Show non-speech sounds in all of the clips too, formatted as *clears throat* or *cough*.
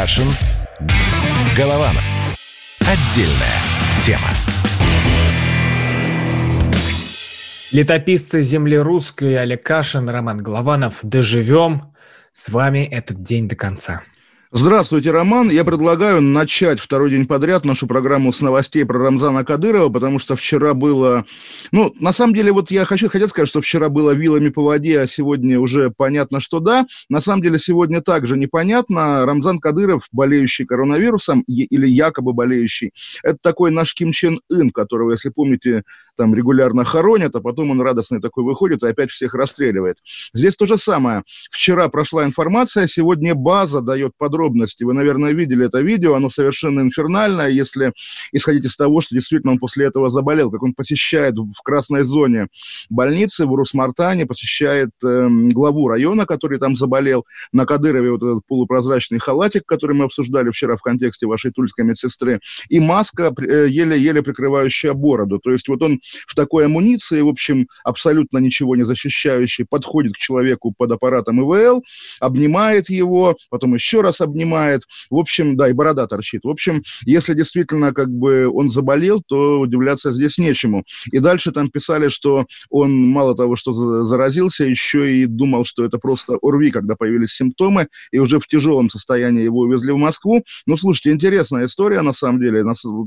Кашин. Голованов. Отдельная тема. Летописцы земли русской Олег Кашин, Роман Голованов. Доживем с вами этот день до конца. Здравствуйте, Роман. Я предлагаю начать второй день подряд нашу программу с новостей про Рамзана Кадырова, потому что вчера было... Ну, на самом деле, вот я хочу, хотел сказать, что вчера было вилами по воде, а сегодня уже понятно, что да. На самом деле, сегодня также непонятно. Рамзан Кадыров, болеющий коронавирусом, или якобы болеющий, это такой наш Ким Чен Ын, которого, если помните, там регулярно хоронят, а потом он радостный такой выходит и опять всех расстреливает. Здесь то же самое. Вчера прошла информация, сегодня база дает подробности. Вы, наверное, видели это видео, оно совершенно инфернальное, если исходить из того, что действительно он после этого заболел, как он посещает в красной зоне больницы в Урус-Мартане, посещает э, главу района, который там заболел, на Кадырове вот этот полупрозрачный халатик, который мы обсуждали вчера в контексте вашей тульской медсестры, и маска, э, еле-еле прикрывающая бороду. То есть вот он в такой амуниции, в общем, абсолютно ничего не защищающий, подходит к человеку под аппаратом ИВЛ, обнимает его, потом еще раз обнимает. В общем, да, и борода торчит. В общем, если действительно как бы он заболел, то удивляться здесь нечему. И дальше там писали, что он мало того, что заразился, еще и думал, что это просто ОРВИ, когда появились симптомы, и уже в тяжелом состоянии его увезли в Москву. Ну, слушайте, интересная история, на самом деле.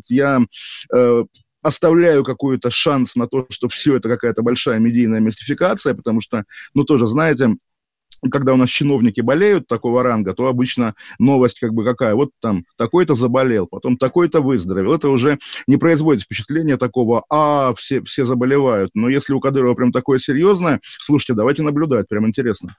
Я э, оставляю какой-то шанс на то, что все это какая-то большая медийная мистификация, потому что, ну, тоже, знаете, когда у нас чиновники болеют такого ранга, то обычно новость как бы какая? Вот там такой-то заболел, потом такой-то выздоровел. Это уже не производит впечатления такого, а, все, все заболевают. Но если у Кадырова прям такое серьезное, слушайте, давайте наблюдать, прям интересно.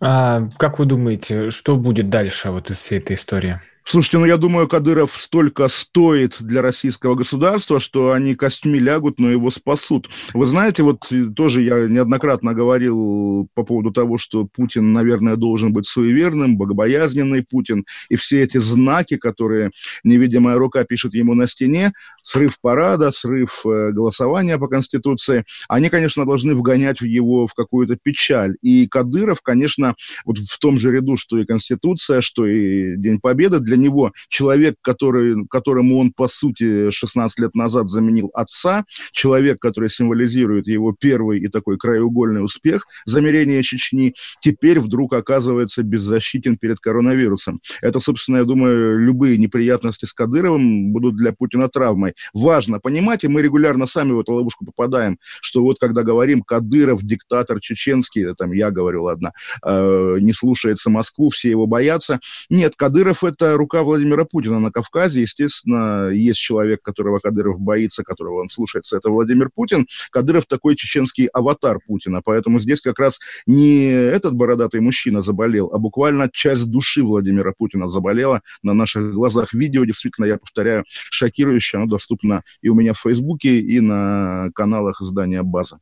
А, как вы думаете, что будет дальше вот из всей этой истории? Слушайте, ну я думаю, Кадыров столько стоит для российского государства, что они костьми лягут, но его спасут. Вы знаете, вот тоже я неоднократно говорил по поводу того, что Путин, наверное, должен быть суеверным, богобоязненный Путин, и все эти знаки, которые невидимая рука пишет ему на стене, срыв парада, срыв э, голосования по Конституции, они, конечно, должны вгонять его в какую-то печаль. И Кадыров, конечно, вот в том же ряду, что и Конституция, что и День Победы, для для него человек, который, которому он, по сути, 16 лет назад заменил отца, человек, который символизирует его первый и такой краеугольный успех, замерение Чечни, теперь вдруг оказывается беззащитен перед коронавирусом. Это, собственно, я думаю, любые неприятности с Кадыровым будут для Путина травмой. Важно понимать, и мы регулярно сами в эту ловушку попадаем, что вот когда говорим Кадыров, диктатор чеченский, там я говорю, ладно, э, не слушается Москву, все его боятся. Нет, Кадыров это рука Владимира Путина на Кавказе. Естественно, есть человек, которого Кадыров боится, которого он слушается, это Владимир Путин. Кадыров такой чеченский аватар Путина, поэтому здесь как раз не этот бородатый мужчина заболел, а буквально часть души Владимира Путина заболела на наших глазах. Видео, действительно, я повторяю, шокирующее, оно доступно и у меня в Фейсбуке, и на каналах издания «База».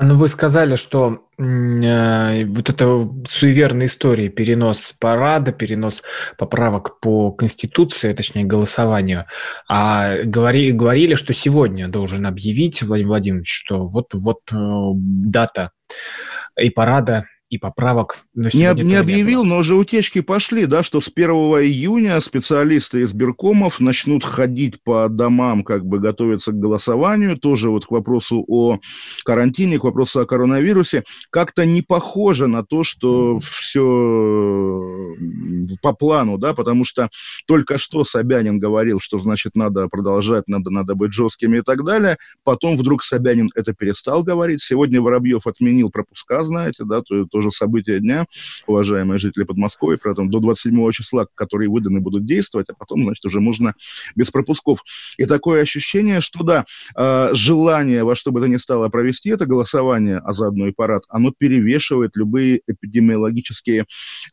Ну, вы сказали, что э, вот это суеверная история, перенос парада, перенос поправок по Конституции, точнее, голосованию, а говори, говорили, что сегодня должен объявить Владимир Владимирович, что вот, вот э, дата и парада и поправок. Но не, не объявил, не но уже утечки пошли, да, что с 1 июня специалисты из Беркомов начнут ходить по домам, как бы готовиться к голосованию, тоже вот к вопросу о карантине, к вопросу о коронавирусе. Как-то не похоже на то, что все по плану, да, потому что только что Собянин говорил, что, значит, надо продолжать, надо, надо быть жесткими и так далее. Потом вдруг Собянин это перестал говорить. Сегодня Воробьев отменил пропуска, знаете, да, то, то тоже события дня, уважаемые жители Подмосковья, при этом до 27 числа, которые выданы будут действовать, а потом, значит, уже можно без пропусков. И такое ощущение, что, да, э, желание во что бы то ни стало провести это голосование, а заодно и парад, оно перевешивает любые эпидемиологические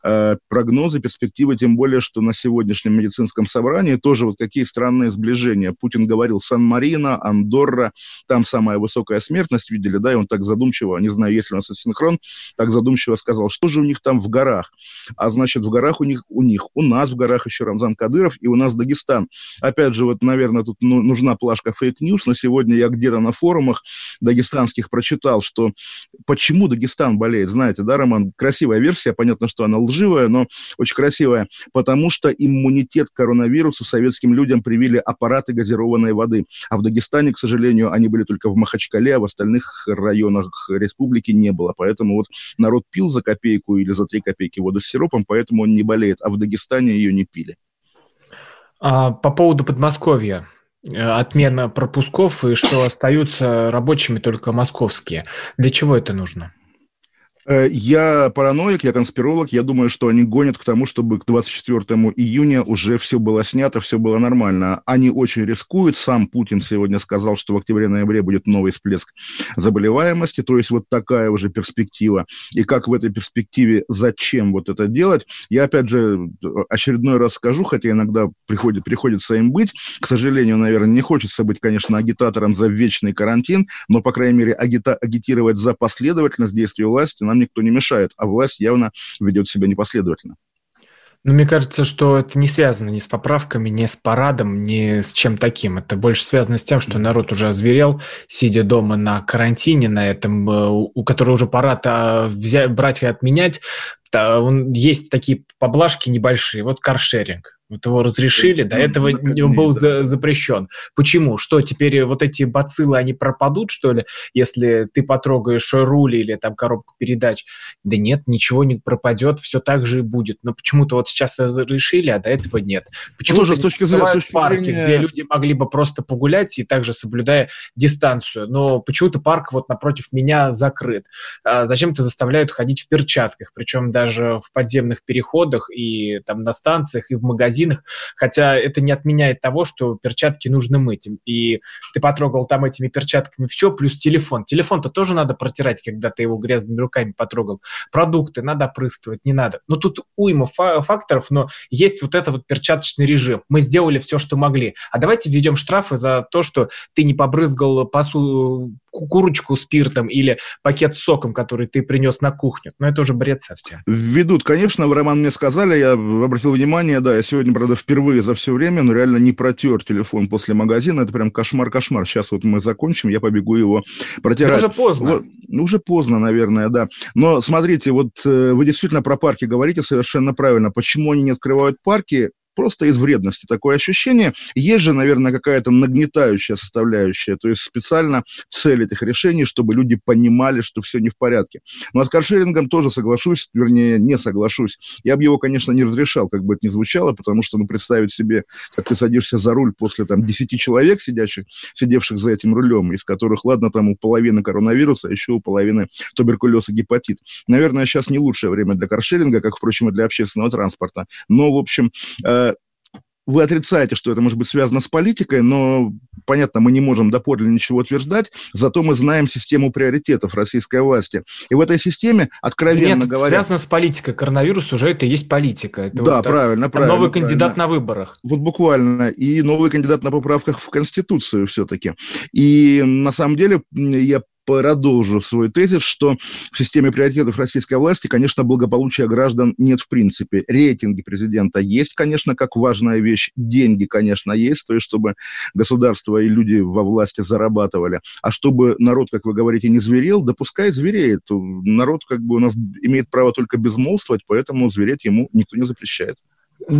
э, прогнозы, перспективы, тем более, что на сегодняшнем медицинском собрании тоже вот какие странные сближения. Путин говорил Сан-Марино, Андорра, там самая высокая смертность, видели, да, и он так задумчиво, не знаю, есть ли у нас синхрон, так задумчиво ведущего сказал, что же у них там в горах. А значит, в горах у них, у них, у нас в горах еще Рамзан Кадыров и у нас Дагестан. Опять же, вот, наверное, тут ну, нужна плашка fake news, но сегодня я где-то на форумах дагестанских прочитал, что почему Дагестан болеет. Знаете, да, Роман, красивая версия, понятно, что она лживая, но очень красивая. Потому что иммунитет к коронавирусу советским людям привили аппараты газированной воды. А в Дагестане, к сожалению, они были только в Махачкале, а в остальных районах республики не было. Поэтому вот народ пил за копейку или за три копейки воду с сиропом, поэтому он не болеет. А в Дагестане ее не пили. А, по поводу Подмосковья э, отмена пропусков и что остаются рабочими только московские. Для чего это нужно? Э, я параноик, я конспиролог, я думаю, что они гонят к тому, чтобы к 24 июня уже все было снято, все было нормально. Они очень рискуют. Сам Путин сегодня сказал, что в октябре-ноябре будет новый всплеск заболеваемости, то есть вот такая уже перспектива. И как в этой перспективе, зачем вот это делать, я опять же очередной раз скажу, хотя иногда приходит, приходится им быть. К сожалению, наверное, не хочется быть, конечно, агитатором за вечный карантин, но, по крайней мере, агита- агитировать за последовательность действий власти нам никто не мешает, а власть явно ведет себя непоследовательно. Ну, мне кажется, что это не связано ни с поправками, ни с парадом, ни с чем таким. Это больше связано с тем, что народ уже озверел, сидя дома на карантине, на этом, э, у которого уже пора а, взять, брать и отменять. Есть такие поблажки небольшие. Вот каршеринг вот его разрешили, до этого он был за, запрещен. Почему? Что, теперь вот эти бациллы, они пропадут, что ли, если ты потрогаешь руль или там коробку передач? Да нет, ничего не пропадет, все так же и будет. Но почему-то вот сейчас разрешили, а до этого нет. Почему тоже с точки зрения, с точки парки, зрения... где люди могли бы просто погулять и также соблюдая дистанцию? Но почему-то парк вот напротив меня закрыт. А зачем-то заставляют ходить в перчатках, причем даже в подземных переходах и там на станциях и в магазинах магазинах, хотя это не отменяет того, что перчатки нужно мыть. И ты потрогал там этими перчатками все, плюс телефон. Телефон-то тоже надо протирать, когда ты его грязными руками потрогал. Продукты надо опрыскивать, не надо. Ну, тут уйма факторов, но есть вот этот вот перчаточный режим. Мы сделали все, что могли. А давайте введем штрафы за то, что ты не побрызгал посуду курочку спиртом или пакет с соком, который ты принес на кухню. Но это уже бред совсем. Ведут, конечно, в роман мне сказали, я обратил внимание, да, я сегодня, правда, впервые за все время, но реально не протер телефон после магазина, это прям кошмар-кошмар. Сейчас вот мы закончим, я побегу его протирать. Это уже поздно. Вот, ну, уже поздно, наверное, да. Но смотрите, вот э, вы действительно про парки говорите совершенно правильно. Почему они не открывают парки? Просто из вредности такое ощущение. Есть же, наверное, какая-то нагнетающая составляющая, то есть специально цель этих решений, чтобы люди понимали, что все не в порядке. Но с каршерингом тоже соглашусь, вернее, не соглашусь. Я бы его, конечно, не разрешал, как бы это ни звучало, потому что, ну, представить себе, как ты садишься за руль после, там, 10 человек, сидящих, сидевших за этим рулем, из которых, ладно, там у половины коронавируса, а еще у половины туберкулез и гепатит. Наверное, сейчас не лучшее время для каршеринга, как, впрочем, и для общественного транспорта. Но, в общем, э, вы отрицаете, что это может быть связано с политикой, но, понятно, мы не можем доподлинно ничего утверждать, зато мы знаем систему приоритетов российской власти. И в этой системе, откровенно Нет, говоря... связано с политикой. Коронавирус уже это и есть политика. Это да, вот, правильно, правильно. Новый правильно. кандидат на выборах. Вот буквально. И новый кандидат на поправках в Конституцию все-таки. И на самом деле я продолжу свой тезис, что в системе приоритетов российской власти, конечно, благополучия граждан нет в принципе. Рейтинги президента есть, конечно, как важная вещь. Деньги, конечно, есть, то есть чтобы государство и люди во власти зарабатывали. А чтобы народ, как вы говорите, не зверел, да пускай звереет. Народ как бы у нас имеет право только безмолвствовать, поэтому звереть ему никто не запрещает.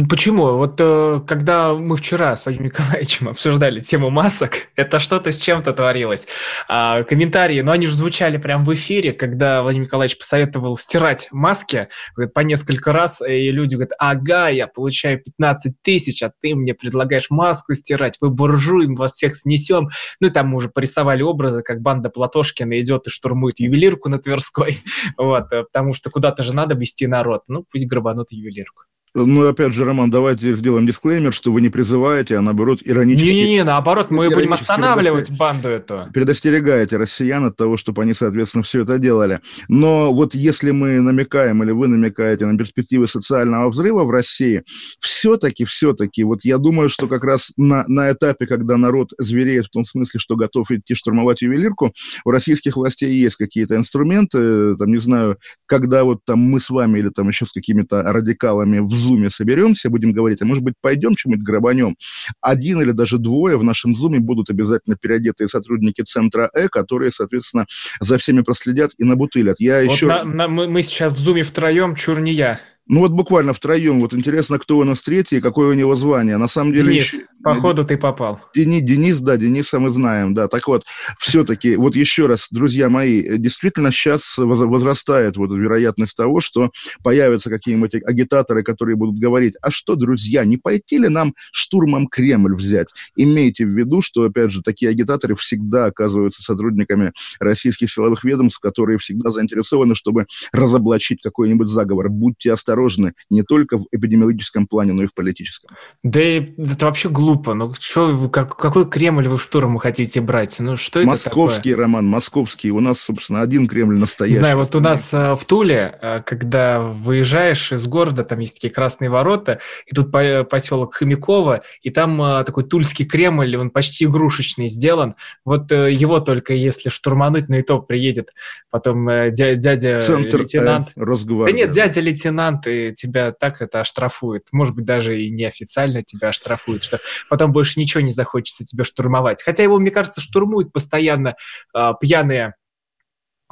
Почему? Вот э, когда мы вчера с Владимиром Николаевичем *laughs* обсуждали тему масок, *laughs* это что-то с чем-то творилось. А, комментарии, но они же звучали прямо в эфире, когда Владимир Николаевич посоветовал стирать маски говорит, по несколько раз, и люди говорят, ага, я получаю 15 тысяч, а ты мне предлагаешь маску стирать, вы буржуи, мы вас всех снесем. Ну и там мы уже порисовали образы, как банда Платошкина идет и штурмует ювелирку на Тверской, *laughs* вот, э, потому что куда-то же надо вести народ, ну пусть грабанут ювелирку. Ну, опять же, Роман, давайте сделаем дисклеймер, что вы не призываете, а наоборот иронически... Не-не-не, наоборот, мы будем останавливать предостер... банду эту. Предостерегаете россиян от того, чтобы они, соответственно, все это делали. Но вот если мы намекаем, или вы намекаете на перспективы социального взрыва в России, все-таки, все-таки, вот я думаю, что как раз на, на этапе, когда народ звереет в том смысле, что готов идти штурмовать ювелирку, у российских властей есть какие-то инструменты, там, не знаю, когда вот там мы с вами или там еще с какими-то радикалами в зуме соберемся, будем говорить, а может быть, пойдем чем-нибудь грабанем. Один или даже двое в нашем зуме будут обязательно переодетые сотрудники центра Э, которые, соответственно, за всеми проследят и набутылят. Я вот еще... На, на, мы, мы сейчас в зуме втроем, чур не я. Ну вот буквально втроем. Вот интересно, кто у нас третий и какое у него звание. На самом деле... Денис, еще... походу ты попал. Денис, Денис, да, Дениса мы знаем, да. Так вот, все-таки, вот еще раз, друзья мои, действительно сейчас возрастает вот вероятность того, что появятся какие-нибудь агитаторы, которые будут говорить, а что, друзья, не пойти ли нам штурмом Кремль взять? Имейте в виду, что, опять же, такие агитаторы всегда оказываются сотрудниками российских силовых ведомств, которые всегда заинтересованы, чтобы разоблачить какой-нибудь заговор. Будьте осторожны осторожны не только в эпидемиологическом плане, но и в политическом. Да и это вообще глупо. Ну, что, как, какой Кремль вы штурм хотите брать? Ну, что это Московский, такое? Роман, московский. У нас, собственно, один Кремль настоящий. Знаю, вот у нас э, в Туле, э, когда выезжаешь из города, там есть такие красные ворота, и тут поселок Хомякова, и там э, такой тульский Кремль, он почти игрушечный сделан. Вот его только если штурмануть, ну и то приедет потом дядя Центр, лейтенант. Э, Росгвардия. Да нет, дядя лейтенант и тебя так это оштрафует. Может быть, даже и неофициально тебя оштрафуют, что потом больше ничего не захочется тебя штурмовать. Хотя его, мне кажется, штурмуют постоянно э, пьяные...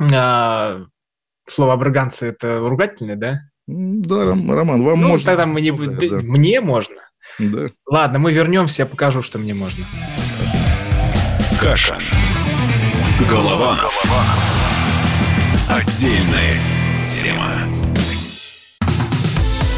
Э, слово «абраганцы» — это ругательное, да? Да, Роман, вам ну, можно. тогда мне, да, да. мне можно. Да. Ладно, мы вернемся, я покажу, что мне можно. Каша. Голова. Отдельная тема.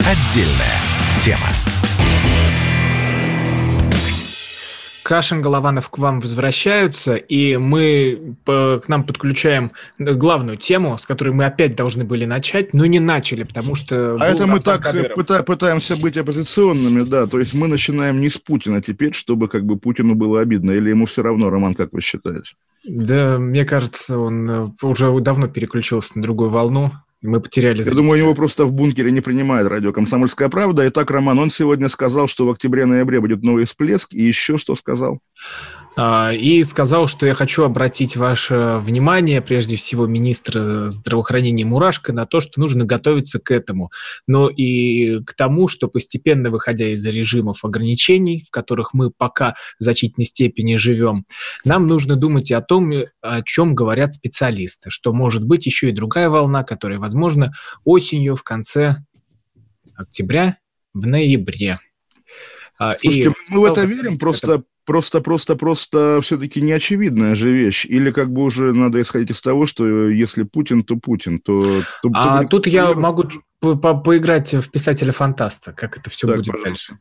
Отдельная тема. Кашин, Голованов к вам возвращаются, и мы к нам подключаем главную тему, с которой мы опять должны были начать, но не начали, потому что... А это мы так пыта, пытаемся быть оппозиционными, да, то есть мы начинаем не с Путина теперь, чтобы как бы Путину было обидно, или ему все равно, Роман, как вы считаете? Да, мне кажется, он э, уже давно переключился на другую волну, мы потеряли зрителя. Я думаю, его просто в бункере не принимает радио «Комсомольская правда». Итак, Роман, он сегодня сказал, что в октябре-ноябре будет новый всплеск. И еще что сказал? А, и сказал, что я хочу обратить ваше внимание, прежде всего министра здравоохранения Мурашко, на то, что нужно готовиться к этому, но и к тому, что постепенно, выходя из режимов ограничений, в которых мы пока в значительной степени живем, нам нужно думать о том, о чем говорят специалисты, что может быть еще и другая волна, которая, возможно, осенью в конце октября, в ноябре. А, Слушайте, и мы в это верим, просто просто, просто, просто все-таки неочевидная же вещь. Или как бы уже надо исходить из того, что если Путин, то Путин, то... то а то тут я могу по по поиграть в писателя-фантаста, как это все так, будет пожалуйста. дальше.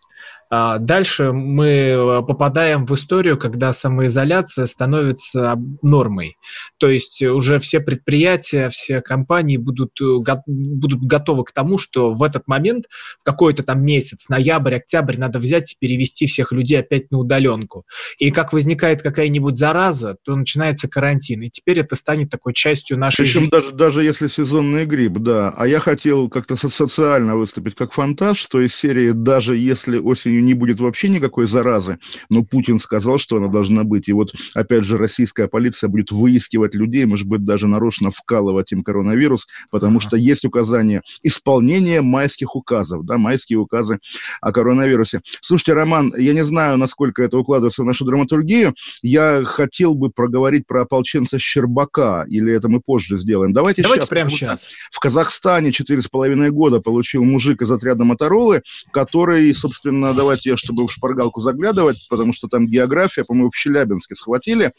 А дальше мы э, попадаем в историю, когда самоизоляция становится нормой. То есть уже все предприятия, все компании будут, э, будут готовы к тому, что в этот момент, в какой-то там месяц, ноябрь, октябрь, надо взять и перевести всех людей опять на удаленку. И как возникает какая-нибудь зараза, то начинается карантин. И теперь это станет такой частью нашей Причем жизни. даже, даже если сезонный грипп, да. А я хотел как-то социально выступить как фантаз, что из серии «Даже если осенью не будет вообще никакой заразы, но Путин сказал, что она должна быть. И вот, опять же, российская полиция будет выискивать людей, может быть, даже нарочно вкалывать им коронавирус, потому что есть указание исполнения майских указов, да, майские указы о коронавирусе. Слушайте, Роман, я не знаю, насколько это укладывается в нашу драматургию, я хотел бы проговорить про ополченца Щербака, или это мы позже сделаем. Давайте, Давайте сейчас. прямо сейчас. В Казахстане четыре с половиной года получил мужик из отряда Моторолы, который, собственно, давайте, чтобы в шпаргалку заглядывать, потому что там география, по-моему, в Челябинске схватили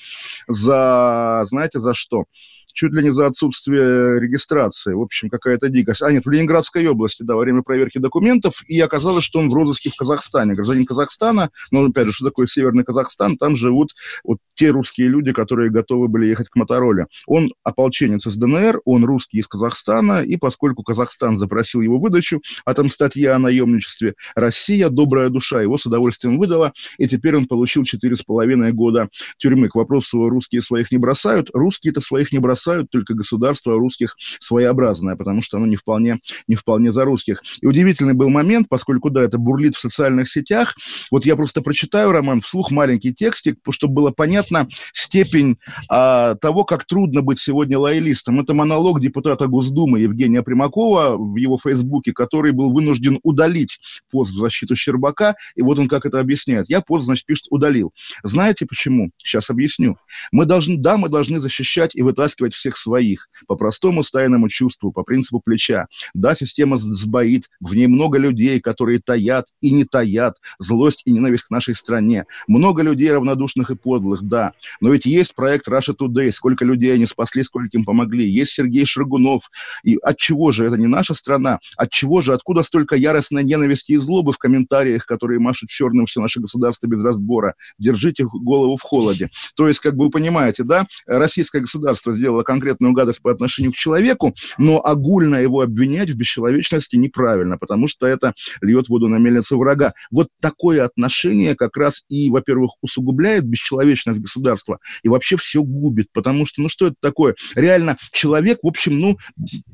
за, знаете, за что? Чуть ли не за отсутствие регистрации. В общем, какая-то дикость. А нет, в Ленинградской области, да, во время проверки документов, и оказалось, что он в розыске в Казахстане. Гражданин Казахстана, но, опять же, что такое Северный Казахстан, там живут вот те русские люди, которые готовы были ехать к Мотороле. Он ополченец из ДНР, он русский из Казахстана, и поскольку Казахстан запросил его выдачу, а там статья о наемничестве, Россия, добрая душа, его с удовольствием выдала, и теперь он получил 4,5 года тюрьмы. К вопросу, русские своих не бросают, русские-то своих не бросают, спасают только государство русских своеобразное, потому что оно не вполне, не вполне за русских. И удивительный был момент, поскольку, да, это бурлит в социальных сетях. Вот я просто прочитаю, Роман, вслух маленький текстик, чтобы было понятно степень а, того, как трудно быть сегодня лоялистом. Это монолог депутата Госдумы Евгения Примакова в его фейсбуке, который был вынужден удалить пост в защиту Щербака, и вот он как это объясняет. Я пост, значит, пишет, удалил. Знаете почему? Сейчас объясню. Мы должны, да, мы должны защищать и вытаскивать воспитывать всех своих, по простому стайному чувству, по принципу плеча. Да, система сбоит, в ней много людей, которые таят и не таят злость и ненависть к нашей стране. Много людей равнодушных и подлых, да. Но ведь есть проект Russia Today, сколько людей они спасли, сколько им помогли. Есть Сергей Шаргунов. И от чего же это не наша страна? От чего же, откуда столько яростной ненависти и злобы в комментариях, которые машут черным все наше государство без разбора? Держите голову в холоде. То есть, как бы вы понимаете, да, российское государство сделало сделала конкретную гадость по отношению к человеку, но огульно его обвинять в бесчеловечности неправильно, потому что это льет воду на мельницу врага. Вот такое отношение как раз и, во-первых, усугубляет бесчеловечность государства и вообще все губит, потому что, ну что это такое? Реально человек, в общем, ну,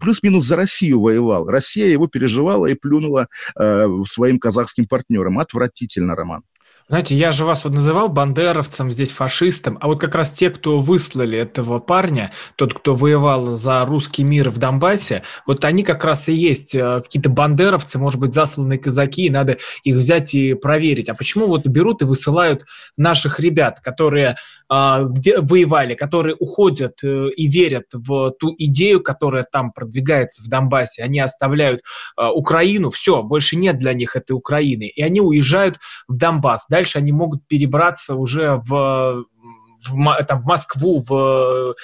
плюс-минус за Россию воевал. Россия его переживала и плюнула э, своим казахским партнерам. Отвратительно, Роман. Знаете, я же вас вот называл бандеровцем, здесь фашистом, а вот как раз те, кто выслали этого парня, тот, кто воевал за русский мир в Донбассе, вот они как раз и есть э, какие-то бандеровцы, может быть, засланные казаки, и надо их взять и проверить. А почему вот берут и высылают наших ребят, которые где воевали, которые уходят э, и верят в ту идею, которая там продвигается в Донбассе, они оставляют а, Украину, все, больше нет для них этой Украины, и они уезжают в Донбасс. Дальше они могут перебраться уже в в, там, в Москву, в,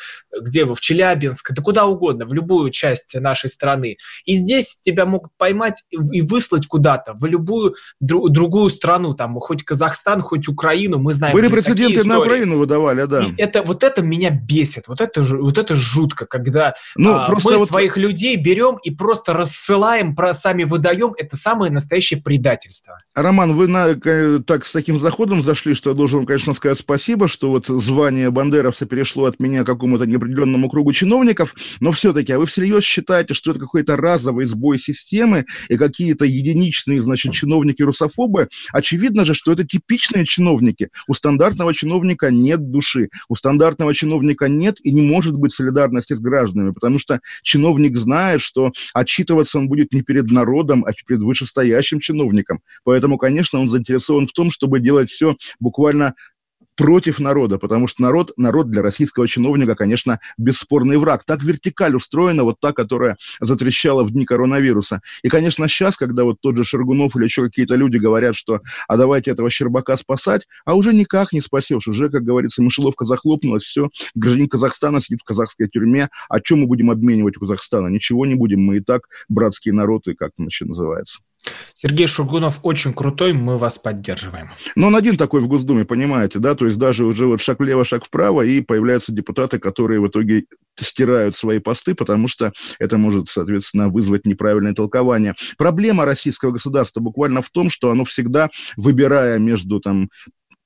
где вы, в Челябинск, да куда угодно, в любую часть нашей страны. И здесь тебя могут поймать и выслать куда-то, в любую дру, другую страну, там, хоть Казахстан, хоть Украину, мы знаем. Были прецеденты на Украину выдавали, да. И это, вот это меня бесит, вот это, вот это жутко, когда ну, а, мы вот... своих людей берем и просто рассылаем, про, сами выдаем, это самое настоящее предательство. Роман, вы на, так с таким заходом зашли, что я должен, конечно, сказать спасибо, что вот звание бандеровца перешло от меня к какому-то неопределенному кругу чиновников, но все-таки, а вы всерьез считаете, что это какой-то разовый сбой системы и какие-то единичные, значит, чиновники-русофобы? Очевидно же, что это типичные чиновники. У стандартного чиновника нет души, у стандартного чиновника нет и не может быть солидарности с гражданами, потому что чиновник знает, что отчитываться он будет не перед народом, а перед вышестоящим чиновником. Поэтому, конечно, он заинтересован в том, чтобы делать все буквально против народа, потому что народ, народ для российского чиновника, конечно, бесспорный враг. Так вертикаль устроена, вот та, которая затрещала в дни коронавируса. И, конечно, сейчас, когда вот тот же Шергунов или еще какие-то люди говорят, что а давайте этого Щербака спасать, а уже никак не спасешь. Уже, как говорится, мышеловка захлопнулась, все, гражданин Казахстана сидит в казахской тюрьме. О чем мы будем обменивать у Казахстана? Ничего не будем, мы и так братские народы, как это называется. Сергей Шургунов очень крутой, мы вас поддерживаем. Но он один такой в Госдуме, понимаете, да, то есть даже уже вот шаг влево, шаг вправо, и появляются депутаты, которые в итоге стирают свои посты, потому что это может, соответственно, вызвать неправильное толкование. Проблема российского государства буквально в том, что оно всегда, выбирая между там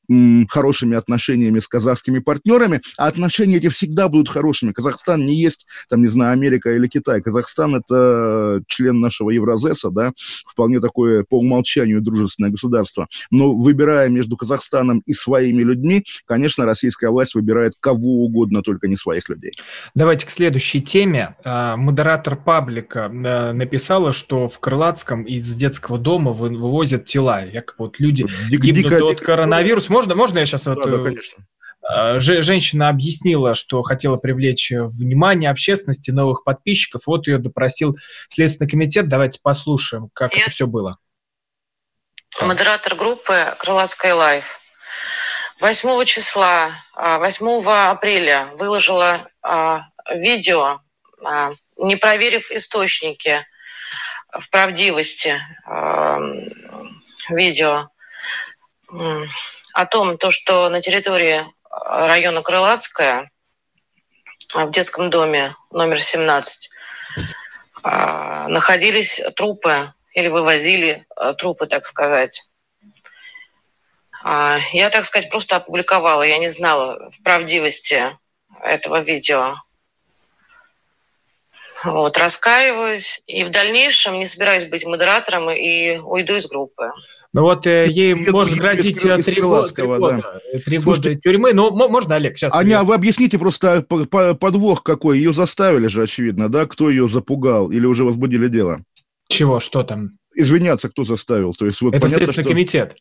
м, хорошими отношениями с казахскими партнерами, а отношения эти всегда будут хорошими. Казахстан не есть, там, не знаю, Америка или Китай. Казахстан – это член нашего Евразеса, да, вполне такое по умолчанию дружественное государство. Но выбирая между Казахстаном и своими людьми, конечно, российская власть выбирает кого угодно, только не своих людей. Давайте к следующей теме. А, модератор паблика а, написала, что в Крылатском из детского дома вывозят тела. Якобы вот люди Дик, гибнут дико, от дико, коронавируса. Можно, можно я сейчас... Да, вот, да, конечно. А, женщина объяснила, что хотела привлечь внимание общественности, новых подписчиков. Вот ее допросил Следственный комитет. Давайте послушаем, как я... это все было. Модератор группы «Крылатская лайф». 8 числа, 8 апреля выложила видео, не проверив источники в правдивости видео о том, то, что на территории района Крылатская в детском доме номер 17 находились трупы или вывозили трупы, так сказать. Я, так сказать, просто опубликовала. Я не знала в правдивости этого видео. Вот, раскаиваюсь. И в дальнейшем не собираюсь быть модератором и уйду из группы. Ну вот э, ей без, может грозить э, три, года, три года, да. три года тюрьмы. Ну, можно, Олег, сейчас... Аня, вы объясните просто подвох какой. Ее заставили же, очевидно, да? Кто ее запугал или уже возбудили дело? Чего, что там? Извиняться кто заставил? То есть, вот Это понятно, Следственный что... комитет.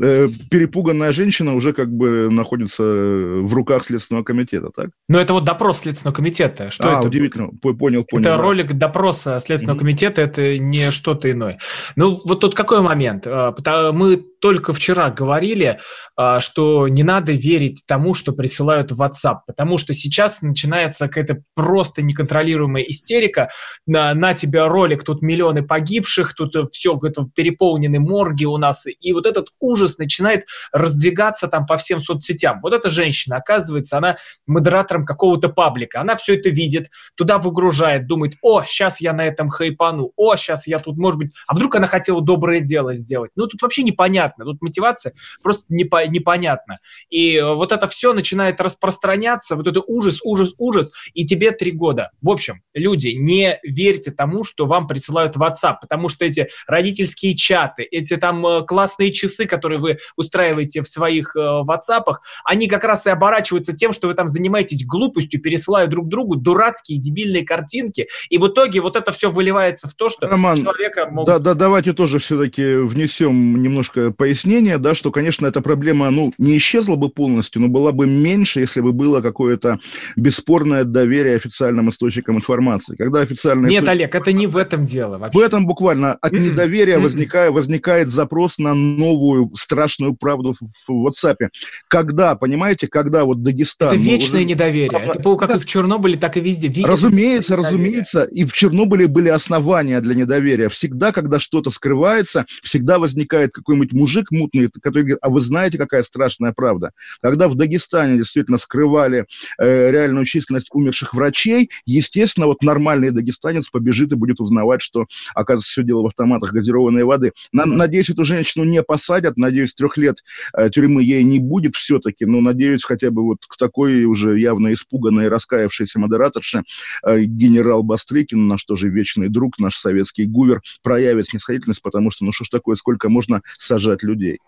Э, перепуганная женщина уже как бы находится в руках Следственного комитета, так? Но это вот допрос Следственного комитета. Что а, это? удивительно. Понял, понял. Это да. ролик допроса Следственного mm-hmm. комитета, это не что-то иное. Ну, вот тут какой момент? А, мы только вчера говорили, а, что не надо верить тому, что присылают в WhatsApp, потому что сейчас начинается какая-то просто неконтролируемая истерика. На, на тебя ролик, тут миллионы погибших, тут все, это переполнены морги у нас, и вот этот ужас начинает раздвигаться там по всем соцсетям. Вот эта женщина, оказывается, она модератором какого-то паблика, она все это видит, туда выгружает, думает, о, сейчас я на этом хайпану, о, сейчас я тут, может быть, а вдруг она хотела доброе дело сделать. Ну, тут вообще непонятно, тут мотивация просто непо- непонятна. И вот это все начинает распространяться, вот это ужас, ужас, ужас, и тебе три года. В общем, люди, не верьте тому, что вам присылают в WhatsApp, потому что эти родительские чаты, эти там э, классные часы, которые которые вы устраиваете в своих э, WhatsApp, они как раз и оборачиваются тем, что вы там занимаетесь глупостью, пересылая друг другу дурацкие дебильные картинки, и в итоге вот это все выливается в то, что Роман, человека могут... да, да, давайте тоже все-таки внесем немножко пояснения, да, что, конечно, эта проблема, ну, не исчезла бы полностью, но была бы меньше, если бы было какое-то бесспорное доверие официальным источникам информации. Когда официальные Нет, источники... Олег, это не в этом дело вообще. В этом буквально от м-м. недоверия м-м. возникает, возникает запрос на новую страшную правду в, WhatsApp. Когда, понимаете, когда вот Дагестан... Это вечное уже... недоверие. Это как да. и в Чернобыле, так и везде. Вечное разумеется, разумеется. И в Чернобыле были основания для недоверия. Всегда, когда что-то скрывается, всегда возникает какой-нибудь мужик мутный, который говорит, а вы знаете, какая страшная правда? Когда в Дагестане действительно скрывали э, реальную численность умерших врачей, естественно, вот нормальный дагестанец побежит и будет узнавать, что, оказывается, все дело в автоматах газированной воды. На, надеюсь, эту женщину не посадят, Надеюсь, трех лет э, тюрьмы ей не будет все-таки, но надеюсь хотя бы вот к такой уже явно испуганной, раскаявшейся модераторше э, генерал Бастрыкин, наш тоже вечный друг, наш советский гувер, проявит снисходительность, потому что, ну что ж такое, сколько можно сажать людей.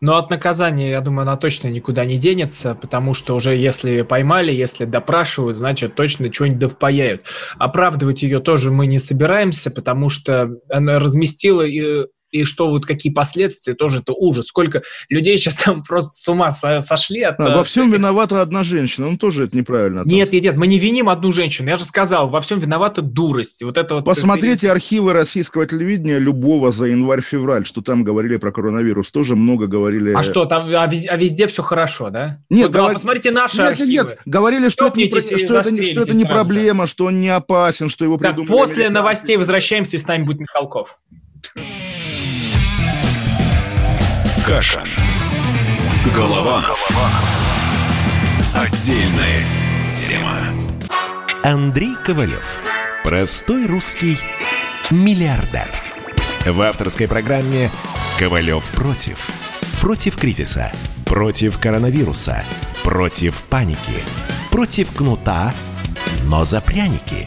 Но от наказания, я думаю, она точно никуда не денется, потому что уже если поймали, если допрашивают, значит, точно что-нибудь да впаяют. Оправдывать ее тоже мы не собираемся, потому что она разместила и что вот какие последствия, тоже это ужас. Сколько людей сейчас там *laughs* просто с ума сошли от... А, во э, всем виновата одна женщина, ну тоже это неправильно. Нет, нет, нет, мы не виним одну женщину. Я же сказал, во всем виновата дурость. Вот это вот... Посмотрите архивы российского телевидения любого за январь-февраль, что там говорили про коронавирус, тоже много говорили... А что, там а везде, а везде все хорошо, да? Нет, вот, говор... посмотрите наши нет, архивы. Нет, говорили, что это, не, что, это, что это не проблема, же. что он не опасен, что его придумали... Так, после новостей возвращаемся, и с нами будет Михалков. Каша. Голова. Отдельная тема. Андрей Ковалев. Простой русский миллиардер. В авторской программе «Ковалев против». Против кризиса Против коронавируса. Против паники. Против кнута, но за пряники.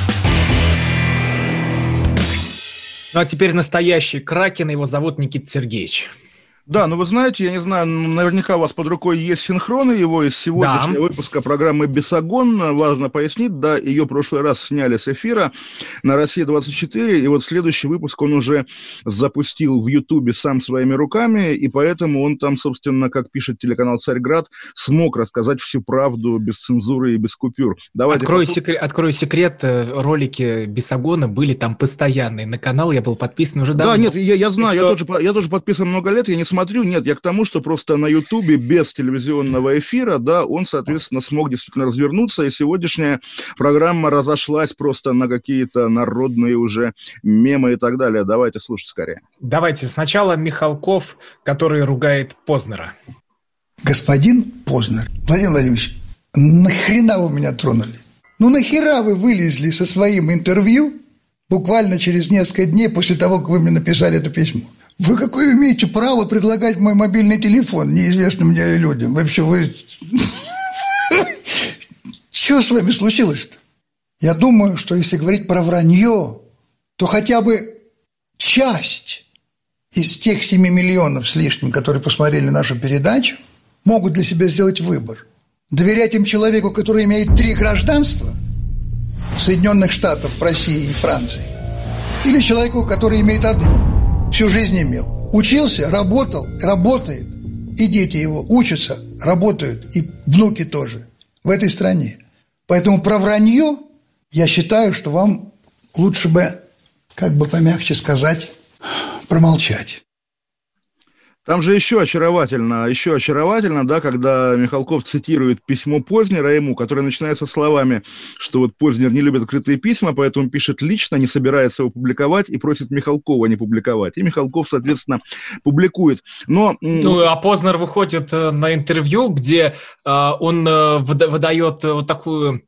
Ну а теперь настоящий Кракен, его зовут Никита Сергеевич. Да, ну вы знаете, я не знаю, наверняка у вас под рукой есть синхроны его из сегодняшнего да. выпуска программы «Бесогон». Важно пояснить, да, ее прошлый раз сняли с эфира на «Россия-24», и вот следующий выпуск он уже запустил в Ютубе сам своими руками, и поэтому он там, собственно, как пишет телеканал «Царьград», смог рассказать всю правду без цензуры и без купюр. Давайте открою, послуш... секрет, открою секрет, э, ролики Бесогона были там постоянные. На канал я был подписан уже давно. Да, нет, я, я знаю, я, тоже, я тоже подписан много лет, я не смотрю, нет, я к тому, что просто на Ютубе без телевизионного эфира, да, он, соответственно, смог действительно развернуться, и сегодняшняя программа разошлась просто на какие-то народные уже мемы и так далее. Давайте слушать скорее. Давайте. Сначала Михалков, который ругает Познера. Господин Познер, Владимир Владимирович, нахрена вы меня тронули? Ну нахера вы вылезли со своим интервью буквально через несколько дней после того, как вы мне написали это письмо? Вы какое имеете право предлагать мой мобильный телефон неизвестным мне людям? Вообще вы... Что с вами случилось-то? Я думаю, что если говорить про вранье, то хотя бы часть из тех 7 миллионов с лишним, которые посмотрели нашу передачу, могут для себя сделать выбор. Доверять им человеку, который имеет три гражданства – Соединенных Штатов, России и Франции, или человеку, который имеет одно – всю жизнь имел. Учился, работал, работает. И дети его учатся, работают, и внуки тоже в этой стране. Поэтому про вранье я считаю, что вам лучше бы, как бы помягче сказать, промолчать. Там же еще очаровательно, еще очаровательно, да, когда Михалков цитирует письмо Познера ему, которое начинается словами, что вот Познер не любит открытые письма, поэтому пишет лично, не собирается его публиковать и просит Михалкова не публиковать. И Михалков, соответственно, публикует. Но... Ну, а Познер выходит э, на интервью, где э, он э, выдает вот такую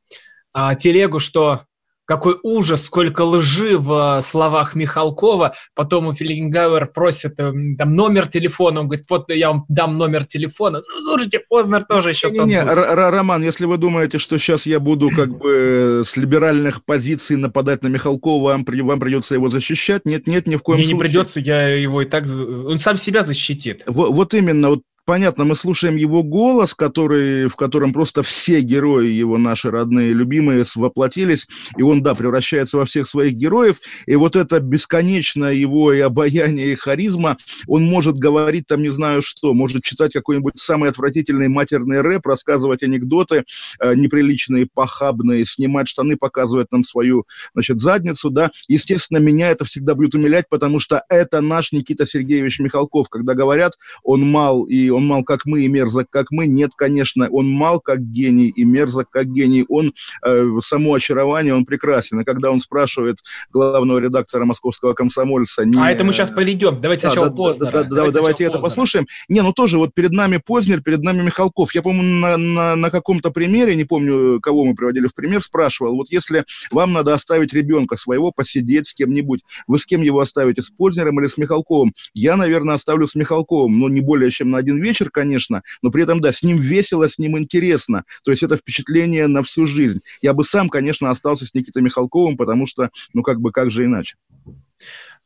э, телегу, что какой ужас, сколько лжи в э, словах Михалкова. Потом у Филингауэр просит э, там номер телефона. Он говорит, вот я вам дам номер телефона. Ну, слушайте, Познер тоже еще не, не, Роман, если вы думаете, что сейчас я буду как бы с либеральных позиций нападать на Михалкова, вам, вам придется его защищать? Нет, нет, ни в коем Мне случае. не придется, я его и так... Он сам себя защитит. Вот, вот именно, вот понятно, мы слушаем его голос, который, в котором просто все герои его, наши родные, любимые, воплотились, и он, да, превращается во всех своих героев, и вот это бесконечное его и обаяние, и харизма, он может говорить там не знаю что, может читать какой-нибудь самый отвратительный матерный рэп, рассказывать анекдоты э, неприличные, похабные, снимать штаны, показывать нам свою, значит, задницу, да, естественно, меня это всегда будет умилять, потому что это наш Никита Сергеевич Михалков, когда говорят, он мал и он мал как мы и мерзок как мы. Нет, конечно, он мал как гений и мерзок как гений. Он, э, само очарование, он прекрасен. И когда он спрашивает главного редактора московского комсомольца... Не... А это мы сейчас перейдем. Давайте да, сначала да, Познера. Да, да, давайте, давайте это Познера. послушаем. Не, ну тоже вот перед нами Познер, перед нами Михалков. Я, по-моему, на, на, на каком-то примере, не помню, кого мы приводили в пример, спрашивал, вот если вам надо оставить ребенка своего, посидеть с кем-нибудь, вы с кем его оставите, с Познером или с Михалковым? Я, наверное, оставлю с Михалковым, но не более чем на один вечер, конечно, но при этом, да, с ним весело, с ним интересно. То есть это впечатление на всю жизнь. Я бы сам, конечно, остался с Никитой Михалковым, потому что, ну, как бы, как же иначе.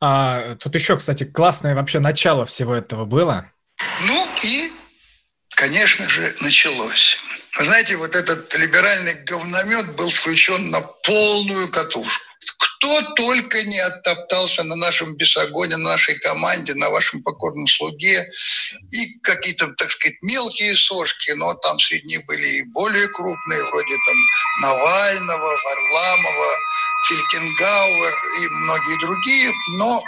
А, тут еще, кстати, классное вообще начало всего этого было. Ну и, конечно же, началось. Вы знаете, вот этот либеральный говномет был включен на полную катушку. Кто только не оттоптался на нашем бесогоне, на нашей команде, на вашем покорном слуге. И какие-то, так сказать, мелкие сошки, но там среди них были и более крупные, вроде там Навального, Варламова, Филькенгауэр и многие другие. Но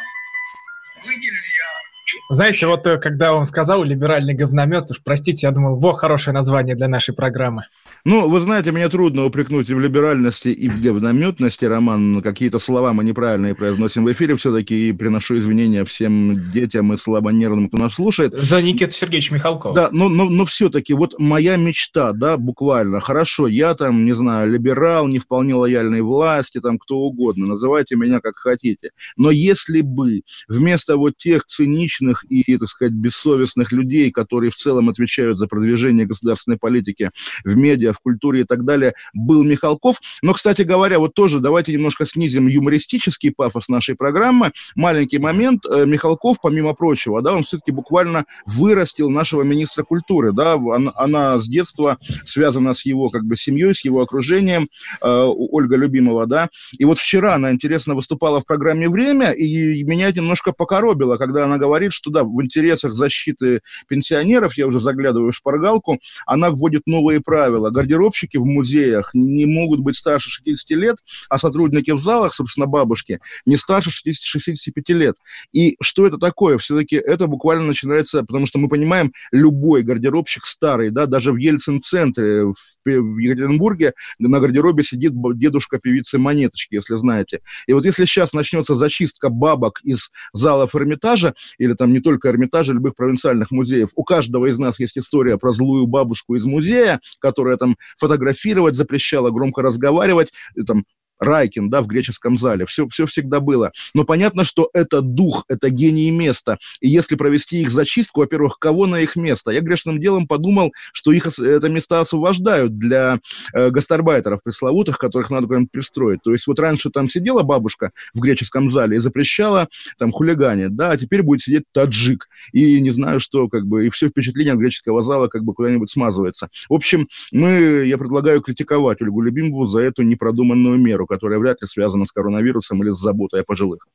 выделю я Знаете, вот э, когда он сказал либеральный говномет, уж простите, я думал, во, хорошее название для нашей программы. Ну, вы знаете, мне трудно упрекнуть и в либеральности, и в говнометности, Роман. Какие-то слова мы неправильные произносим в эфире все-таки, и приношу извинения всем детям и слабонервным, кто нас слушает. За Никиту Сергеевича Михалкова. Да, но, но, но все-таки вот моя мечта, да, буквально, хорошо, я там, не знаю, либерал, не вполне лояльной власти, там, кто угодно, называйте меня как хотите. Но если бы вместо вот тех циничных и, так сказать, бессовестных людей, которые в целом отвечают за продвижение государственной политики в медиа, в культуре и так далее, был Михалков. Но, кстати говоря, вот тоже давайте немножко снизим юмористический пафос нашей программы. Маленький момент. Э, Михалков, помимо прочего, да, он все-таки буквально вырастил нашего министра культуры, да, она, она с детства связана с его, как бы, семьей, с его окружением, э, Ольга Любимова, да, и вот вчера она, интересно, выступала в программе «Время», и меня немножко покоробило, когда она говорит, что, да, в интересах защиты пенсионеров, я уже заглядываю в шпаргалку, она вводит новые правила, гардеробщики в музеях не могут быть старше 60 лет, а сотрудники в залах, собственно, бабушки, не старше 60, 65 лет. И что это такое? Все-таки это буквально начинается, потому что мы понимаем, любой гардеробщик старый, да, даже в Ельцин-центре в, в Екатеринбурге на гардеробе сидит дедушка певицы Монеточки, если знаете. И вот если сейчас начнется зачистка бабок из залов Эрмитажа, или там не только Эрмитажа, любых провинциальных музеев, у каждого из нас есть история про злую бабушку из музея, которая там фотографировать запрещала, громко разговаривать, там, Райкин, да, в греческом зале. Все, все всегда было. Но понятно, что это дух, это гений места. И если провести их зачистку, во-первых, кого на их место? Я грешным делом подумал, что их это места освобождают для э, гастарбайтеров пресловутых, которых надо куда-нибудь пристроить. То есть вот раньше там сидела бабушка в греческом зале и запрещала там хулиганить, да, а теперь будет сидеть таджик. И не знаю, что, как бы, и все впечатление от греческого зала как бы куда-нибудь смазывается. В общем, мы, я предлагаю критиковать Ольгу Любимову за эту непродуманную меру которая вряд ли связана с коронавирусом или с заботой о пожилых.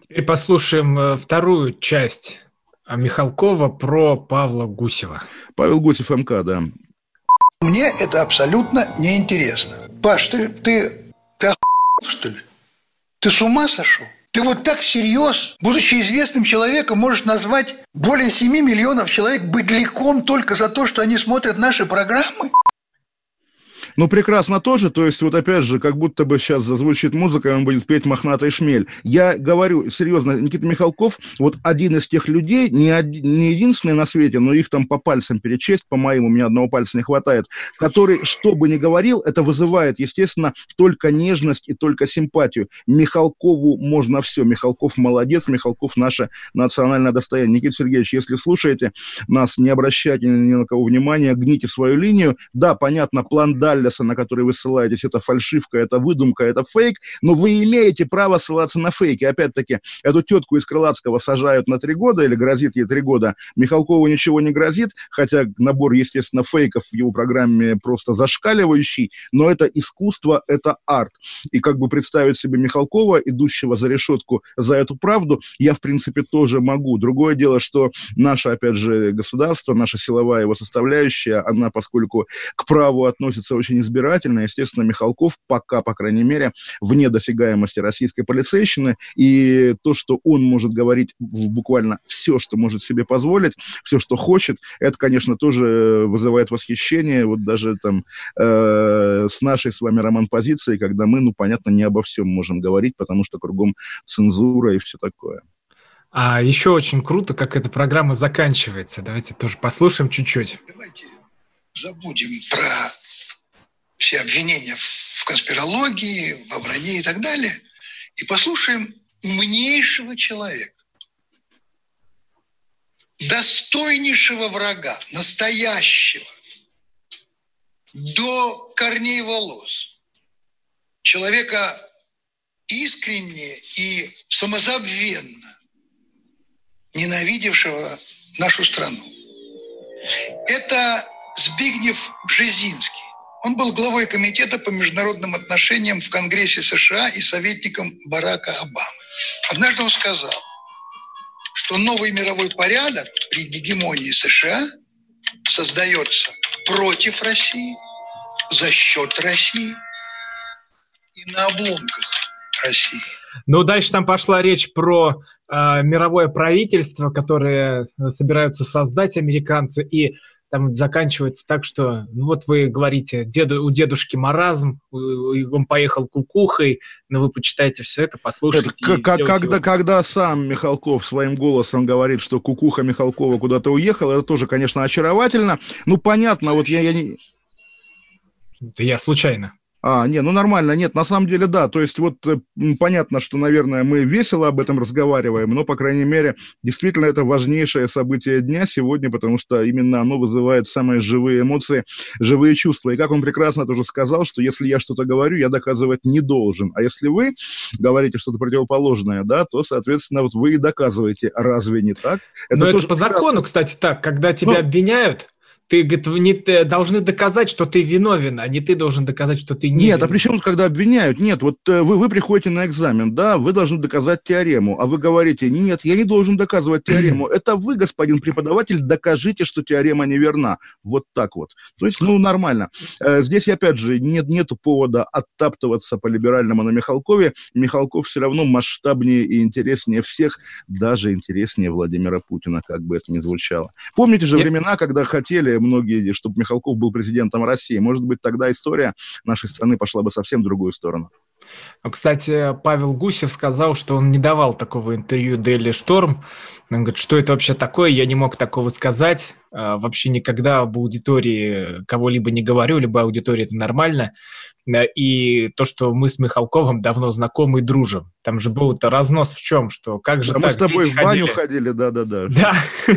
Теперь послушаем э, вторую часть Михалкова про Павла Гусева. Павел Гусев МК, да. Мне это абсолютно неинтересно. Паш, ты, ты, ты охуел, что ли? Ты с ума сошел? Ты вот так всерьез, будучи известным человеком, можешь назвать более 7 миллионов человек быдляком только за то, что они смотрят наши программы? Ну, прекрасно тоже, то есть, вот опять же, как будто бы сейчас зазвучит музыка, и он будет петь «Мохнатый шмель». Я говорю, серьезно, Никита Михалков, вот один из тех людей, не, один, не единственный на свете, но их там по пальцам перечесть, по моему, у меня одного пальца не хватает, который, что бы ни говорил, это вызывает, естественно, только нежность и только симпатию. Михалкову можно все. Михалков молодец, Михалков наше национальное достояние. Никита Сергеевич, если слушаете нас, не обращайте ни на кого внимания, гните свою линию. Да, понятно, план Даль Даллеса, на который вы ссылаетесь, это фальшивка, это выдумка, это фейк, но вы имеете право ссылаться на фейки. Опять-таки, эту тетку из Крылатского сажают на три года или грозит ей три года. Михалкову ничего не грозит, хотя набор, естественно, фейков в его программе просто зашкаливающий, но это искусство, это арт. И как бы представить себе Михалкова, идущего за решетку за эту правду, я, в принципе, тоже могу. Другое дело, что наше, опять же, государство, наша силовая его составляющая, она, поскольку к праву относится очень очень избирательно. Естественно, Михалков пока, по крайней мере, вне досягаемости российской полицейщины. И то, что он может говорить буквально все, что может себе позволить, все, что хочет, это, конечно, тоже вызывает восхищение. Вот даже там э, с нашей с вами, Роман, позицией, когда мы, ну, понятно, не обо всем можем говорить, потому что кругом цензура и все такое. А еще очень круто, как эта программа заканчивается. Давайте тоже послушаем чуть-чуть. Давайте забудем про все обвинения в конспирологии, в вранье и так далее, и послушаем умнейшего человека, достойнейшего врага, настоящего, до корней волос, человека искренне и самозабвенно ненавидевшего нашу страну. Это Збигнев Бжезинский. Он был главой комитета по международным отношениям в Конгрессе США и советником Барака Обамы. Однажды он сказал, что новый мировой порядок при гегемонии США создается против России, за счет России и на обломках России. Ну, дальше там пошла речь про э, мировое правительство, которое собираются создать американцы, и там заканчивается так, что, ну вот вы говорите, деду, у дедушки маразм, он поехал кукухой, но вы почитайте все это, послушайте. Это, когда, когда сам Михалков своим голосом говорит, что кукуха Михалкова куда-то уехала, это тоже, конечно, очаровательно. Ну, понятно, вот я... я не... Это я случайно. А, не, ну нормально, нет, на самом деле да, то есть вот э, понятно, что, наверное, мы весело об этом разговариваем, но, по крайней мере, действительно это важнейшее событие дня сегодня, потому что именно оно вызывает самые живые эмоции, живые чувства. И как он прекрасно тоже сказал, что если я что-то говорю, я доказывать не должен, а если вы говорите что-то противоположное, да, то, соответственно, вот вы и доказываете, разве не так? Это но это по закону, кстати, так, когда тебя ну, обвиняют, ты говорит, не, ты должны доказать, что ты виновен, а не ты должен доказать, что ты не Нет, виновен. а при чем, когда обвиняют? Нет, вот э, вы, вы приходите на экзамен, да, вы должны доказать теорему, а вы говорите, нет, я не должен доказывать теорему. *clears throat* Это вы, господин преподаватель, докажите, что теорема неверна. Вот так вот. То есть, ну, нормально. Э, здесь, опять же, нет, нету повода оттаптываться по либеральному на Михалкове. Михалков все равно масштабнее и интереснее всех, даже интереснее Владимира Путина, как бы это ни звучало. Помните же времена, когда хотели многие, чтобы Михалков был президентом России. Может быть, тогда история нашей страны пошла бы совсем в другую сторону. Ну, кстати, Павел Гусев сказал, что он не давал такого интервью Дели Шторм. Он говорит, что это вообще такое, я не мог такого сказать. А, вообще никогда об аудитории кого-либо не говорю, либо аудитория это нормально. И то, что мы с Михалковым давно знакомы и дружим. Там же был это разнос в чем, что как же да, так, Мы с тобой в баню ходили, да-да-да. Да. *laughs*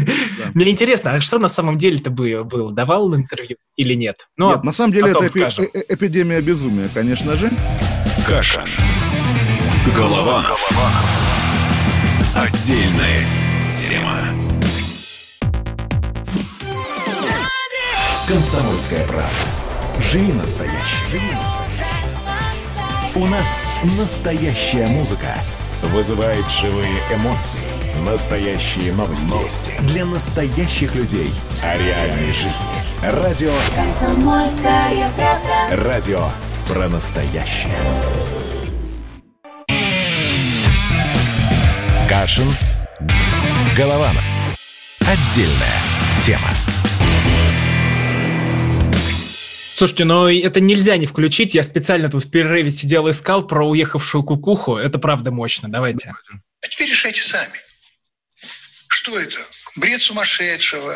Мне интересно, а что на самом деле-то было? Давал он интервью или нет? Ну, нет, на самом деле это эпи- э, эпидемия безумия, конечно же. Каша. Голованов. Отдельная тема. Комсомольская правда. Живи настоящий. Живи настоящий. У нас настоящая музыка. Вызывает живые эмоции. Настоящие новости. новости. Для настоящих людей. О реальной жизни. Радио. Комсомольская правда. Радио про настоящее. Кашин. Голованов. Отдельная тема. Слушайте, но это нельзя не включить. Я специально тут в перерыве сидел и искал про уехавшую кукуху. Это правда мощно. Давайте. А теперь решайте сами. Что это? Бред сумасшедшего,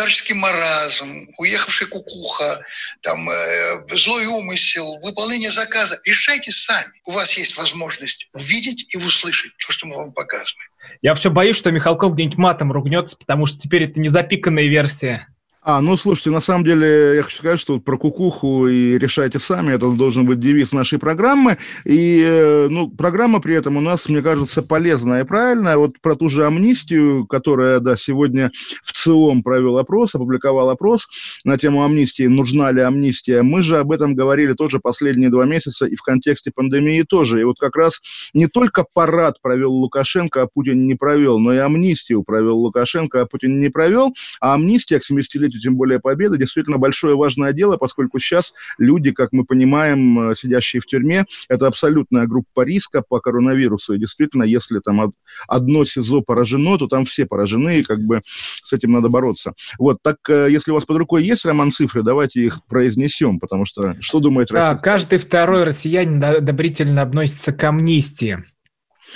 старческий маразм, уехавший кукуха, там, э, злой умысел, выполнение заказа. Решайте сами. У вас есть возможность увидеть и услышать то, что мы вам показываем. Я все боюсь, что Михалков где-нибудь матом ругнется, потому что теперь это не запиканная версия. А, ну, слушайте, на самом деле, я хочу сказать, что вот про кукуху и решайте сами, это должен быть девиз нашей программы. И, э, ну, программа при этом у нас, мне кажется, полезная и правильная. Вот про ту же амнистию, которая, да, сегодня в ЦИОМ провел опрос, опубликовал опрос на тему амнистии, нужна ли амнистия. Мы же об этом говорили тоже последние два месяца и в контексте пандемии тоже. И вот как раз не только парад провел Лукашенко, а Путин не провел, но и амнистию провел Лукашенко, а Путин не провел. А амнистия к 70 летию тем более победы, действительно большое важное дело, поскольку сейчас люди, как мы понимаем, э, сидящие в тюрьме, это абсолютная группа риска по коронавирусу. И действительно, если там одно СИЗО поражено, то там все поражены, и как бы с этим надо бороться. Вот, так э, если у вас под рукой есть роман цифры, давайте их произнесем, потому что что думает Россия? Да, каждый второй россиянин одобрительно относится к амнистии.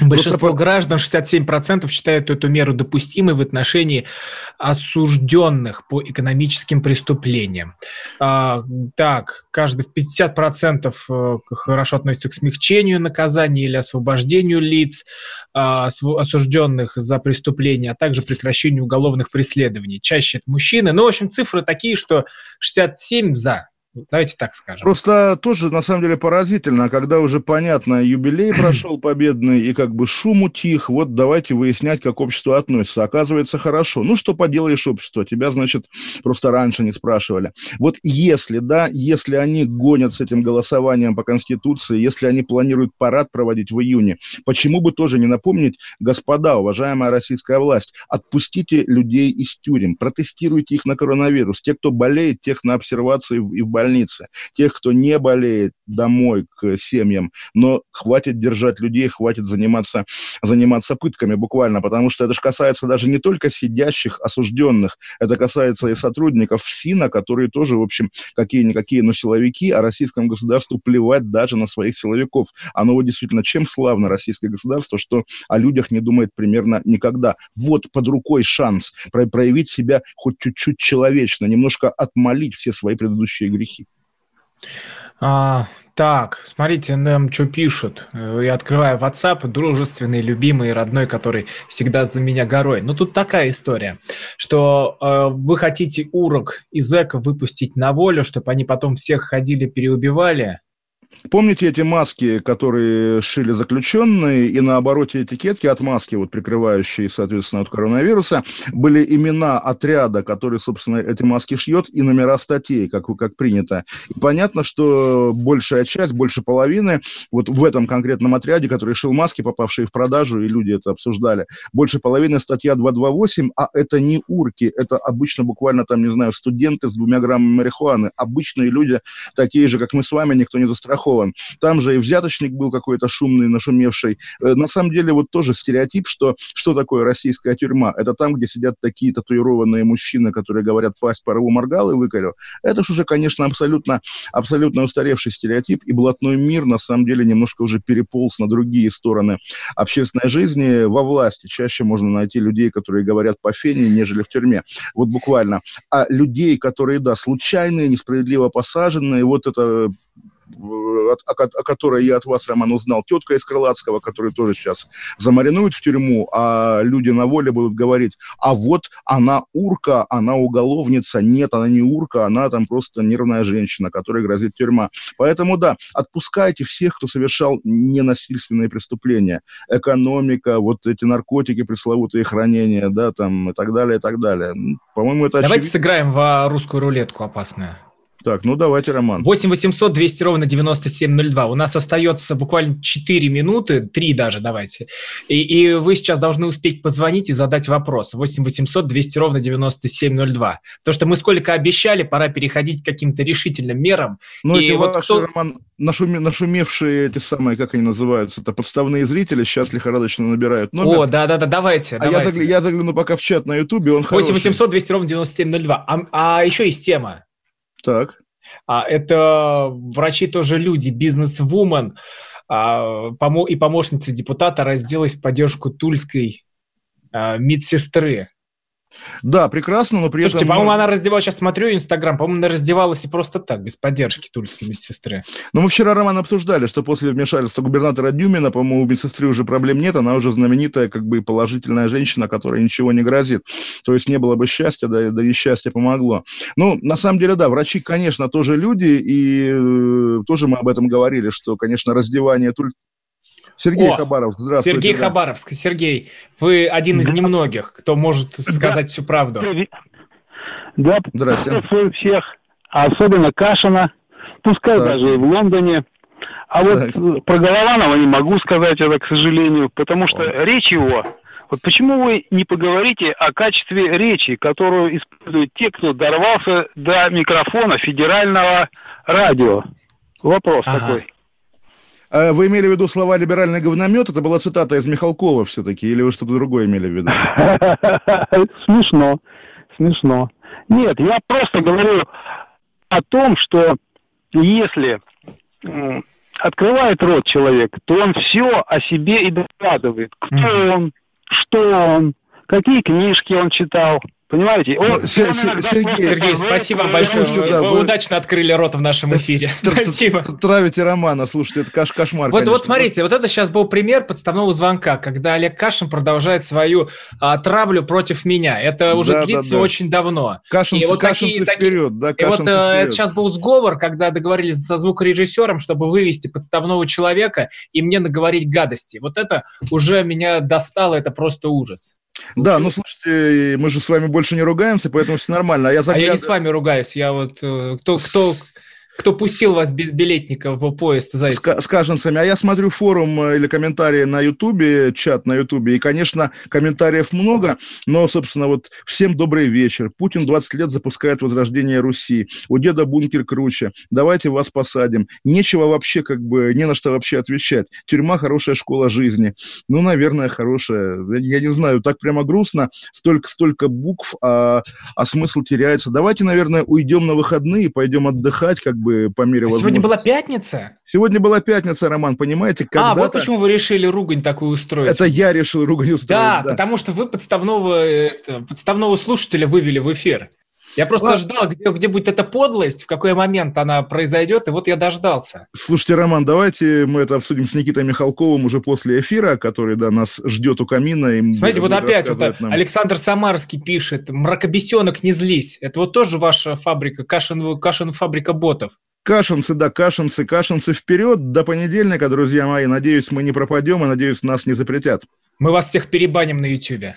Большинство Просто... граждан, 67%, считают эту меру допустимой в отношении осужденных по экономическим преступлениям. А, так, каждый в 50% э, хорошо относится к смягчению наказания или освобождению лиц, а, осужденных за преступления, а также прекращению уголовных преследований. Чаще это мужчины. Ну, в общем, цифры такие, что 67 за, Давайте так скажем. Просто тоже, на самом деле, поразительно, когда уже понятно, юбилей *clears throat* прошел победный, и как бы шум утих, вот давайте выяснять, как общество относится. Оказывается, хорошо. Ну, что поделаешь общество? Тебя, значит, просто раньше не спрашивали. Вот если, да, если они гонят с этим голосованием по Конституции, если они планируют парад проводить в июне, почему бы тоже не напомнить, господа, уважаемая российская власть, отпустите людей из тюрем, протестируйте их на коронавирус. Те, кто болеет, тех на обсервацию и в больницу больнице. Тех, кто не болеет, домой к семьям. Но хватит держать людей, хватит заниматься, заниматься пытками буквально, потому что это же касается даже не только сидящих осужденных, это касается и сотрудников ФСИНа, которые тоже, в общем, какие-никакие, но силовики, а российскому государству плевать даже на своих силовиков. Оно вот действительно чем славно российское государство, что о людях не думает примерно никогда. Вот под рукой шанс проявить себя хоть чуть-чуть человечно, немножко отмолить все свои предыдущие грехи. А, так, смотрите, нам что пишут. Я открываю WhatsApp, дружественный, любимый, родной, который всегда за меня горой. Но тут такая история, что э, вы хотите урок из эко выпустить на волю, чтобы они потом всех ходили, переубивали, Помните эти маски, которые шили заключенные, и на обороте этикетки от маски, вот прикрывающие, соответственно, от коронавируса, были имена отряда, который, собственно, эти маски шьет, и номера статей, как, как принято. И понятно, что большая часть, больше половины, вот в этом конкретном отряде, который шил маски, попавшие в продажу, и люди это обсуждали, больше половины статья 228, а это не урки, это обычно буквально там, не знаю, студенты с двумя граммами марихуаны, обычные люди, такие же, как мы с вами, никто не застрахован застрахован. Там же и взяточник был какой-то шумный, нашумевший. Э, на самом деле вот тоже стереотип, что что такое российская тюрьма? Это там, где сидят такие татуированные мужчины, которые говорят «пасть порву моргал и выкорю». Это ж уже, конечно, абсолютно, абсолютно устаревший стереотип, и блатной мир на самом деле немножко уже переполз на другие стороны общественной жизни. Во власти чаще можно найти людей, которые говорят по фене, нежели в тюрьме. Вот буквально. А людей, которые, да, случайные, несправедливо посаженные, вот это о, о которой я от вас, Роман, узнал, тетка из Крылатского, которую тоже сейчас замаринуют в тюрьму, а люди на воле будут говорить, а вот она урка, она уголовница. Нет, она не урка, она там просто нервная женщина, которой грозит тюрьма. Поэтому, да, отпускайте всех, кто совершал ненасильственные преступления. Экономика, вот эти наркотики пресловутые, хранения, да, там, и так далее, и так далее. По-моему, это Давайте очевидно. сыграем в русскую рулетку опасную. Так, ну давайте, Роман. 8 800 200 ровно 9702. У нас остается буквально 4 минуты, 3 даже, давайте. И, и вы сейчас должны успеть позвонить и задать вопрос. 8 800 200 ровно 9702. Потому что мы сколько обещали, пора переходить к каким-то решительным мерам. Ну, эти вот ваши, кто... Роман, нашуме, нашумевшие эти самые, как они называются, это подставные зрители, сейчас лихорадочно набирают номер. О, да-да-да, давайте. А давайте. Я, загляну, я загляну пока в чат на Ютубе, он 8 800 200 ровно 9702. А, а еще есть тема. Так. А, это врачи тоже люди, бизнес-вумен а, и помощница депутата разделась в поддержку тульской а, медсестры. Да, прекрасно, но при Слушайте, этом... по-моему, она раздевалась, сейчас смотрю Инстаграм, по-моему, она раздевалась и просто так, без поддержки тульской медсестры. Ну, мы вчера, Роман, обсуждали, что после вмешательства губернатора Дюмина, по-моему, у медсестры уже проблем нет, она уже знаменитая, как бы положительная женщина, которой ничего не грозит. То есть не было бы счастья, да, да несчастье помогло. Ну, на самом деле, да, врачи, конечно, тоже люди, и э, тоже мы об этом говорили, что, конечно, раздевание туль Сергей О, Хабаровск, здравствуйте. Сергей да. Хабаровск. Сергей, вы один из немногих, кто может сказать да. всю правду. Да, приветствую всех, а особенно Кашина, пускай так. даже и в Лондоне. А так. вот про Голованова не могу сказать это, к сожалению, потому что вот. речь его... Вот почему вы не поговорите о качестве речи, которую используют те, кто дорвался до микрофона федерального радио? Вопрос ага. такой. А вы имели в виду слова «либеральный говномет»? Это была цитата из Михалкова все-таки, или вы что-то другое имели в виду? *laughs* Смешно, смешно. Нет, я просто говорю о том, что если открывает рот человек, то он все о себе и докладывает. Кто он, что он, какие книжки он читал, Понимаете? Он, ну, Сергей, Сергей, спасибо вам большое. Слушайте, да, вы, вы удачно открыли рот в нашем эфире. *laughs* Спасибо. Травите Романа, слушайте, это каш кошмар. Вот, вот смотрите, вот это сейчас был пример подставного звонка, когда Олег Кашин продолжает свою а, травлю против меня. Это уже да, длится да, да. очень давно. Кашинцы, и вот кашинцы такие, вперед, да, И вот вперед. это сейчас был сговор, когда договорились со звукорежиссером, чтобы вывести подставного человека и мне наговорить гадости. Вот это уже меня достало, это просто ужас. Да, ну слушайте, мы же с вами больше не ругаемся, поэтому все нормально. А я, загляд... а я не с вами ругаюсь, я вот э, кто, кто кто пустил вас без билетника в поезд Зайцев? С, с каженцами. А я смотрю форум э, или комментарии на Ютубе, чат на Ютубе, и, конечно, комментариев много, но, собственно, вот всем добрый вечер. Путин 20 лет запускает возрождение Руси. У деда бункер круче. Давайте вас посадим. Нечего вообще, как бы, не на что вообще отвечать. Тюрьма – хорошая школа жизни. Ну, наверное, хорошая. Я не знаю, так прямо грустно. Столько, столько букв, а, а смысл теряется. Давайте, наверное, уйдем на выходные, пойдем отдыхать, как бы по мере а возможности. Сегодня была пятница? Сегодня была пятница, Роман, понимаете? А, вот почему вы решили ругань такую устроить. Это я решил ругань устроить. Да, да. потому что вы подставного, это, подставного слушателя вывели в эфир. Я просто Ладно. ждал, где, где будет эта подлость, в какой момент она произойдет, и вот я дождался. Слушайте, Роман, давайте мы это обсудим с Никитой Михалковым уже после эфира, который, да, нас ждет у камина. И Смотрите, вот опять вот нам. Александр Самарский пишет, мракобесенок, не злись. Это вот тоже ваша фабрика, Кашин, Кашин фабрика ботов. Кашинцы, да, кашинцы, кашинцы вперед. До понедельника, друзья мои. Надеюсь, мы не пропадем и, надеюсь, нас не запретят. Мы вас всех перебаним на Ютьюбе.